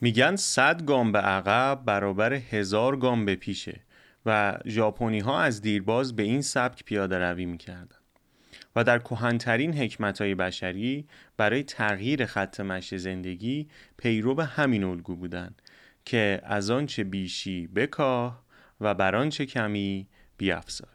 میگن صد گام به عقب برابر هزار گام به پیشه و ژاپنی ها از دیرباز به این سبک پیاده روی می‌کردن. و در کهنترین حکمت های بشری برای تغییر خط مشی زندگی پیرو به همین الگو بودن که از آنچه بیشی بکاه و بر آنچه کمی بیافزای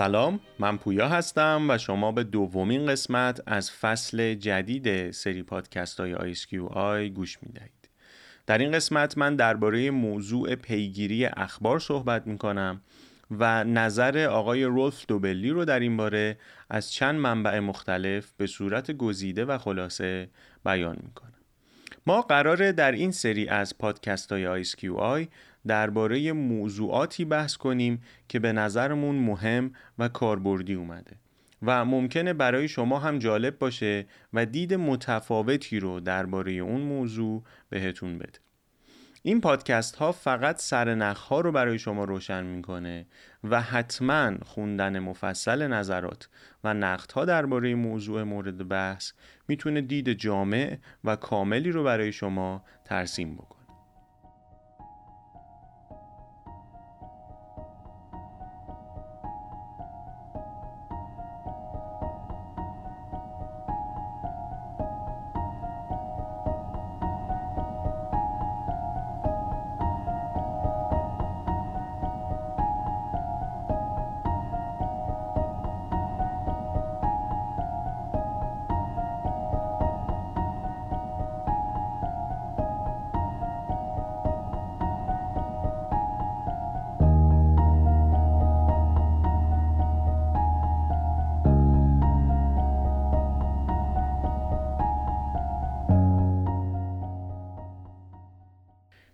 سلام من پویا هستم و شما به دومین قسمت از فصل جدید سری پادکست های آی گوش می دهید. در این قسمت من درباره موضوع پیگیری اخبار صحبت می کنم و نظر آقای رولف دوبلی رو در این باره از چند منبع مختلف به صورت گزیده و خلاصه بیان می کنم. ما قراره در این سری از پادکست های آی درباره موضوعاتی بحث کنیم که به نظرمون مهم و کاربردی اومده و ممکنه برای شما هم جالب باشه و دید متفاوتی رو درباره اون موضوع بهتون بده. این پادکست ها فقط سرنخ ها رو برای شما روشن می‌کنه و حتما خوندن مفصل نظرات و نقد ها درباره موضوع مورد بحث می‌تونه دید جامع و کاملی رو برای شما ترسیم بکنه.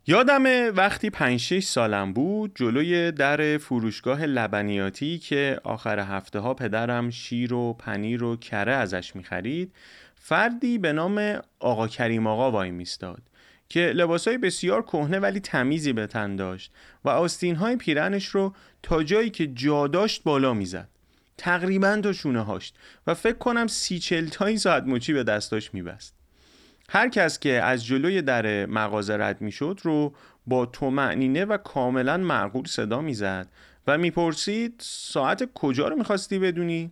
یادم وقتی 5 6 سالم بود جلوی در فروشگاه لبنیاتی که آخر هفته ها پدرم شیر و پنیر و کره ازش می‌خرید فردی به نام آقا کریم آقا وای میستاد که لباسای بسیار کهنه ولی تمیزی به تن داشت و آستین های پیرنش رو تا جایی که جا داشت بالا می‌زد. تقریبا تا شونه هاشت و فکر کنم سی چل ساعت مچی به دستاش میبست. هر کس که از جلوی در مغازه رد می‌شد رو با تومعنینه و کاملا معقول صدا می‌زد و می‌پرسید ساعت کجا رو می‌خواستی بدونی؟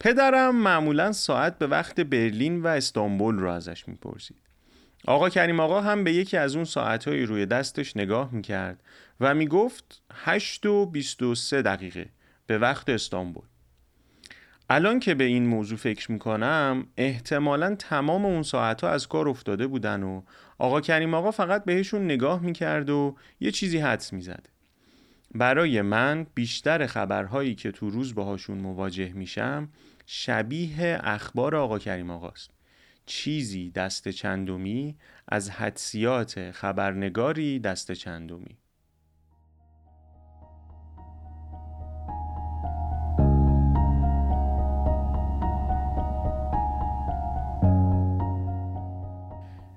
پدرم معمولا ساعت به وقت برلین و استانبول رو ازش می‌پرسید آقا کریم آقا هم به یکی از اون ساعتهایی روی دستش نگاه می‌کرد و می‌گفت 8 و 23 دقیقه به وقت استانبول الان که به این موضوع فکر می‌کنم احتمالا تمام اون ساعت ها از کار افتاده بودن و آقا کریم آقا فقط بهشون نگاه می‌کرد و یه چیزی حدس می‌زد. برای من بیشتر خبرهایی که تو روز باهاشون مواجه میشم شبیه اخبار آقا کریم آقاست. چیزی دست چندمی از حدسیات خبرنگاری دست چندمی.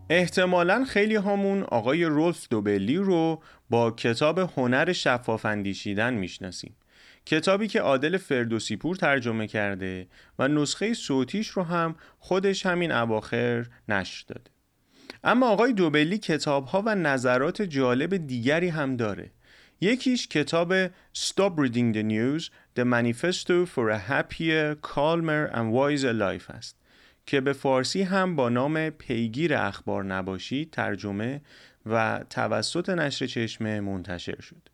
احتمالا خیلی همون آقای رولف دوبلی رو با کتاب هنر شفاف اندیشیدن می‌شناسیم. کتابی که عادل فردوسی پور ترجمه کرده و نسخه صوتیش رو هم خودش همین اواخر نشر داده. اما آقای دوبلی کتاب ها و نظرات جالب دیگری هم داره. یکیش کتاب Stop Reading the News The Manifesto for a Happier, Calmer and Wiser Life است. که به فارسی هم با نام پیگیر اخبار نباشید ترجمه و توسط نشر چشمه منتشر شد.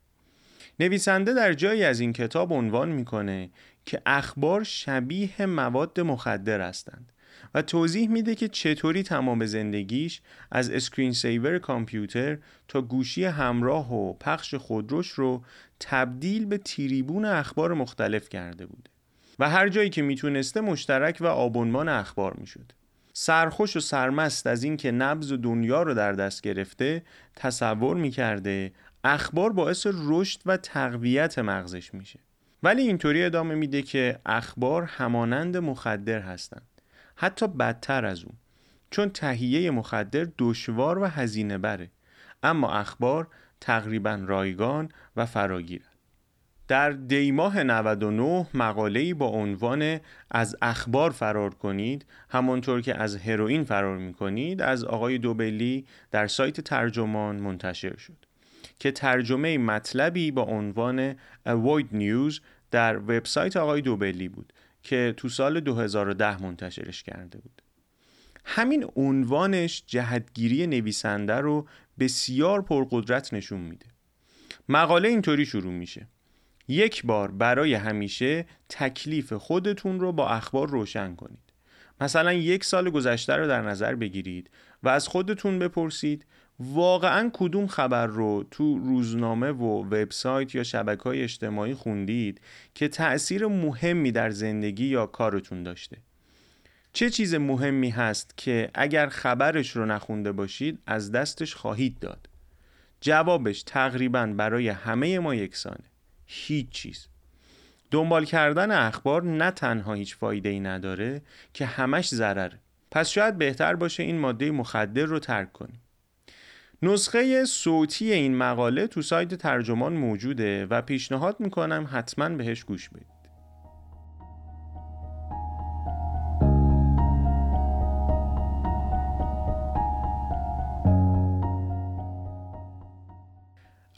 نویسنده در جایی از این کتاب عنوان می‌کنه که اخبار شبیه مواد مخدر هستند و توضیح میده که چطوری تمام زندگیش از screen saver کامپیوتر تا گوشی همراه و پخش خودروش رو تبدیل به تریبون اخبار مختلف کرده بوده و هر جایی که می‌تونسته مشترک و آبونمان اخبار می‌شد. سرخوش و سرمست از اینکه نبز دنیا رو در دست گرفته تصور می‌کرده اخبار باعث رشد و تقویت مغزش میشه. ولی اینطوری ادامه میده که اخبار همانند مخدر هستند. حتی بدتر از اون چون تهیه مخدر دشوار و هزینه بره اما اخبار تقریبا رایگان و فراگیره در دیماه 99 مقاله‌ای با عنوان از اخبار فرار کنید همانطور که از هروئین فرار می کنید از آقای دوبلی در سایت ترجمان منتشر شد که ترجمه مطلبی با عنوان Avoid News در وبسایت آقای دوبلی بود که تو سال 2010 منتشرش کرده بود. همین عنوانش جهتگیری نویسنده رو بسیار پرقدرت نشون میده. مقاله اینطوری شروع میشه. یک بار برای همیشه تکلیف خودتون رو با اخبار روشن کنید. مثلا یک سال گذشته رو در نظر بگیرید و از خودتون بپرسید واقعا کدوم خبر رو تو روزنامه و وبسایت یا شبکه های اجتماعی خوندید که تأثیر مهمی در زندگی یا کارتون داشته؟ چه چیز مهمی هست که اگر خبرش رو نخونده باشید از دستش خواهید داد؟ جوابش تقریبا برای همه ما یکسانه. هیچ چیز. دنبال کردن اخبار نه تنها هیچ فایده ای نداره که همش ضرره. پس شاید بهتر باشه این ماده مخدر رو ترک کنیم. نسخه صوتی این مقاله تو سایت ترجمان موجوده و پیشنهاد می‌کنم حتما بهش گوش بدید.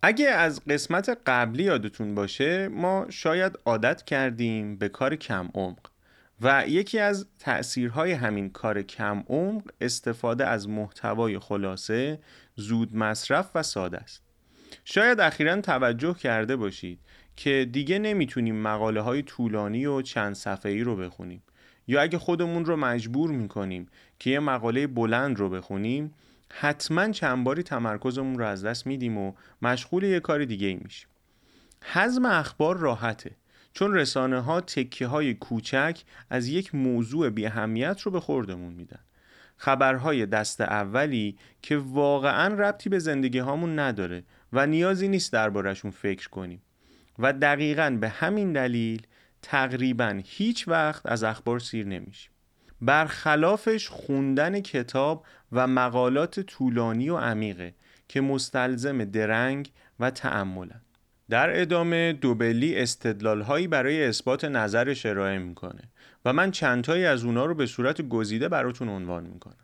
اگه از قسمت قبلی یادتون باشه ما شاید عادت کردیم به کار کم عمق و یکی از تأثیرهای همین کار کم عمق استفاده از محتوای خلاصه زود مصرف و ساده است. شاید اخیرا توجه کرده باشید که دیگه نمی‌تونیم مقاله های طولانی و چند صفحه‌ای رو بخونیم. یا اگه خودمون رو مجبور می‌کنیم که یه مقاله بلند رو بخونیم حتما چند باری تمرکزمون رو از دست میدیم و مشغول یه کار دیگه ای میشیم. حزم اخبار راحته چون رسانه ها تکه های کوچک از یک موضوع بی اهمیت رو به خوردمون میدن. خبرهای دست اولی که واقعا ربطی به زندگی هامون نداره و نیازی نیست دربارشون فکر کنیم و دقیقا به همین دلیل تقریبا هیچ وقت از اخبار سیر نمیشیم. برخلافش خوندن کتاب و مقالات طولانی و عمیقه که مستلزم درنگ و تأملن. در ادامه دوبلی استدلال هایی برای اثبات نظرش ارائه می‌کنه و من چندتایی از اونا رو به صورت گزیده براتون عنوان می‌کنم.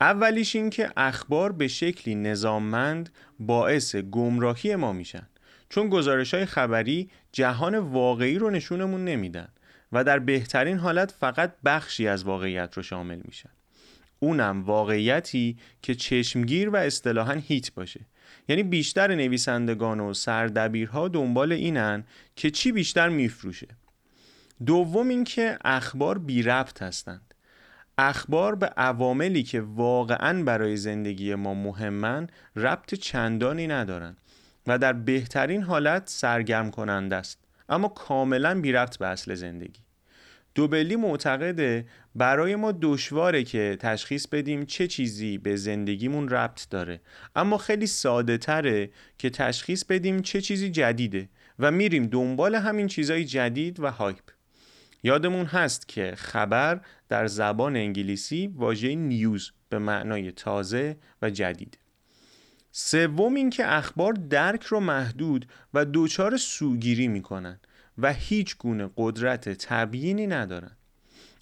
اولیش این که اخبار به شکلی نظاممند باعث گمراهی ما میشن چون گزارش های خبری جهان واقعی رو نشونمون نمیدن و در بهترین حالت فقط بخشی از واقعیت رو شامل میشن. اونم واقعیتی که چشمگیر و اصطلاحا هیت باشه. یعنی بیشتر نویسندگان و سردبیرها دنبال اینن که چی بیشتر میفروشه. دوم اینکه اخبار بی ربط هستند. اخبار به عواملی که واقعا برای زندگی ما مهمن ربط چندانی ندارن و در بهترین حالت سرگرم کننده است. اما کاملا بی ربط به اصل زندگی. دوبلی معتقده برای ما دشواره که تشخیص بدیم چه چیزی به زندگیمون ربط داره. اما خیلی ساده تره که تشخیص بدیم چه چیزی جدیده و میریم دنبال همین چیزای جدید و هایپ. یادمون هست که خبر در زبان انگلیسی واژه نیوز به معنای تازه و جدید. سوم اینکه اخبار درک رو محدود و دوچار سوگیری می‌کنن. و هیچ گونه قدرت تبیینی ندارن.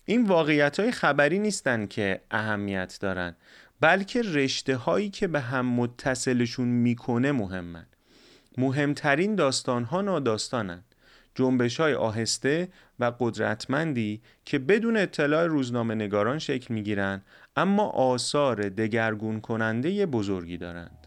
این واقعیت های خبری نیستن که اهمیت دارن بلکه رشته هایی که به هم متصلشون می‌کنه مهمن. مهمترین داستان ها ناداستانن. جنبش های آهسته و قدرتمندی که بدون اطلاع روزنامه نگاران شکل می‌گیرن اما آثار دگرگون کننده بزرگی دارند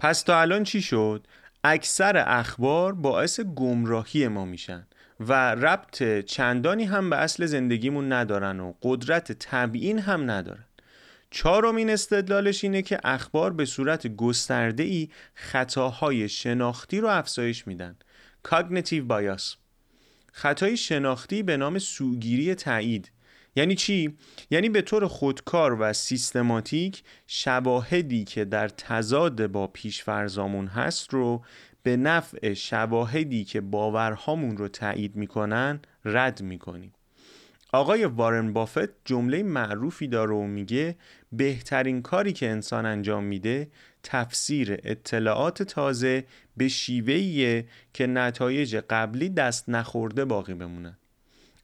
پس تا الان چی شد؟ اکثر اخبار باعث گمراهی ما میشن و ربط چندانی هم به اصل زندگیمون ندارن و قدرت تبیین هم ندارن. چهارمین استدلالش اینه که اخبار به صورت گسترده ای خطاهای شناختی رو افزایش میدن. Cognitive bias. خطای شناختی به نام سوگیری تایید. یعنی چی؟ یعنی به طور خودکار و سیستماتیک شواهدی که در تضاد با پیشفرزامون هست رو به نفع شواهدی که باورهامون رو تایید می‌کنن رد می‌کنیم آقای وارن بافت جمله معروفی داره و میگه بهترین کاری که انسان انجام میده تفسیر اطلاعات تازه به شیوهیه که نتایج قبلی دست نخورده باقی بمونن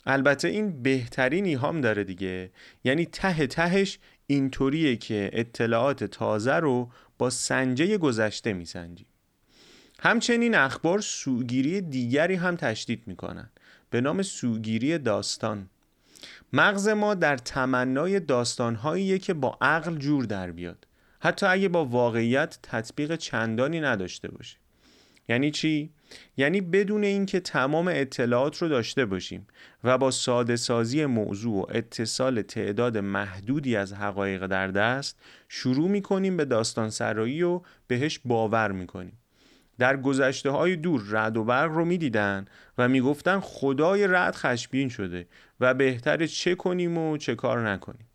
البته این بهترین ایهام داره دیگه. یعنی ته تهش اینطوریه که اطلاعات تازه رو با سنجه گذشته میسنجیم. همچنین اخبار سوگیری دیگری هم تشدید می‌کنن. به نام سوگیری داستان. مغز ما در تمنای داستانهاییه که با عقل جور در بیاد. حتی اگه با واقعیت تطبیق چندانی نداشته باشه. یعنی چی؟ یعنی بدون اینکه تمام اطلاعات رو داشته باشیم و با ساده سازی موضوع و اتصال تعداد محدودی از حقایق در دست شروع می‌کنیم به داستان سرایی و بهش باور می‌کنیم در گذشته های دور رد و برق رو می‌دیدن و می‌گفتن خدای رد خشبین شده و بهتر چه کنیم و چه کار نکنیم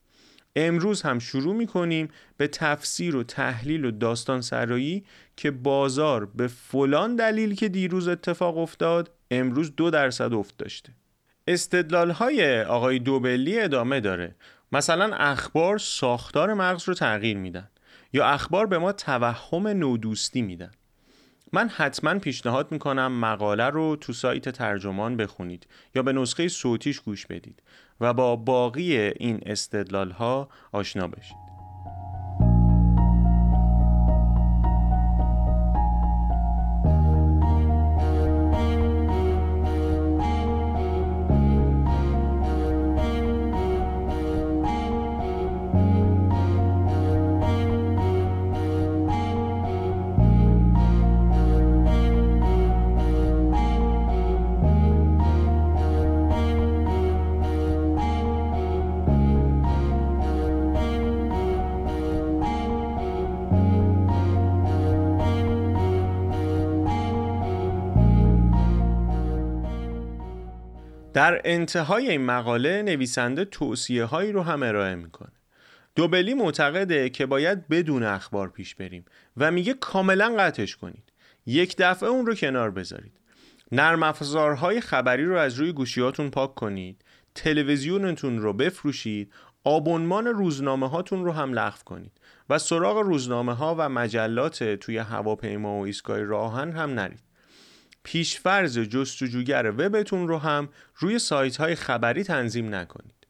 امروز هم شروع می‌کنیم به تفسیر و تحلیل و داستان سرایی که بازار به فلان دلیل که دیروز اتفاق افتاد امروز دو درصد افت داشته. استدلال های آقای دوبلی ادامه داره. مثلا اخبار ساختار مغز رو تغییر میدن یا اخبار به ما توهم نودوستی میدن. من حتما پیشنهاد می‌کنم مقاله رو تو سایت ترجمان بخونید یا به نسخه صوتیش گوش بدید و با باقی این استدلال ها آشنا بشید. در انتهای این مقاله نویسنده توصیه هایی رو هم ارائه می‌کنه. دوبلی معتقده که باید بدون اخبار پیش بریم و میگه کاملا قطعش کنید. یک دفعه اون رو کنار بذارید. نرم افزارهای خبری رو از روی گوشیاتون پاک کنید. تلویزیونتون رو بفروشید. آبونمان روزنامه هاتون رو هم لغو کنید و سراغ روزنامه ها و مجلات توی هواپیما و ایستگاه راهن هم نرید. پیشفرز جستجوگر وبتون رو هم روی سایت های خبری تنظیم نکنید.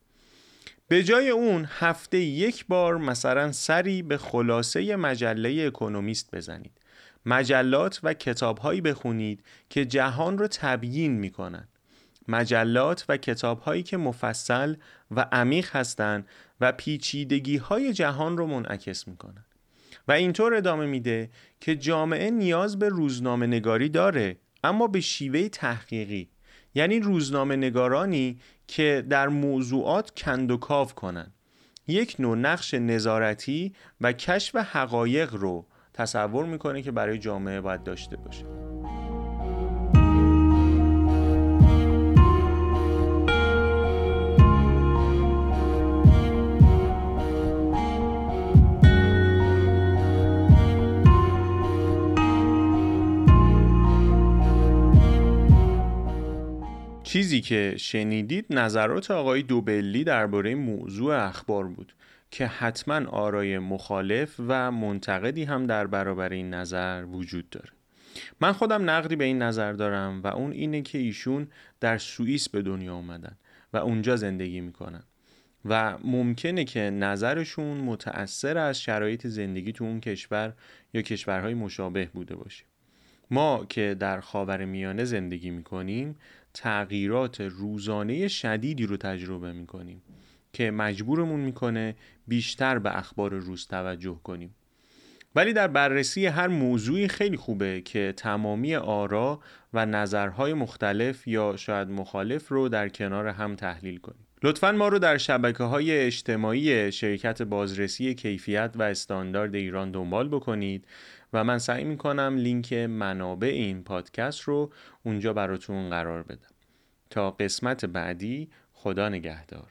به جای اون هفته یک بار مثلا سری به خلاصه مجله اکونومیست بزنید. مجلات و کتابهایی بخونید که جهان رو تبیین می‌کنن. مجلات و کتابهایی که مفصل و عمیق هستند و پیچیدگی های جهان رو منعکس می‌کنن. و اینطور ادامه میده که جامعه نیاز به روزنامه نگاری داره. اما به شیوه تحقیقی. یعنی روزنامه نگارانی که در موضوعات کند و کاف کنند یک نوع نقش نظارتی و کشف حقایق رو تصور می‌کنه که برای جامعه باید داشته باشه. که شنیدید نظرات آقای دوبلی درباره موضوع اخبار بود که حتما آرای مخالف و منتقدی هم در برابر این نظر وجود داره. من خودم نقدی به این نظر دارم و اون اینه که ایشون در سوئیس به دنیا اومدن و اونجا زندگی می‌کنن. و ممکنه که نظرشون متأثر از شرایط زندگی تو اون کشور یا کشورهای مشابه بوده باشه. ما که در خاور میانه زندگی می‌کنیم تغییرات روزانه شدیدی رو تجربه می‌کنیم که مجبورمون می‌کنه بیشتر به اخبار روز توجه کنیم. ولی در بررسی هر موضوعی خیلی خوبه که تمامی آرا و نظرهای مختلف یا شاید مخالف رو در کنار هم تحلیل کنیم. لطفا ما رو در شبکه های اجتماعی شرکت بازرسی کیفیت و استاندارد ایران دنبال بکنید و من سعی می‌کنم لینک منابع این پادکست رو اونجا براتون قرار بدم. تا قسمت بعدی خدا نگهدار.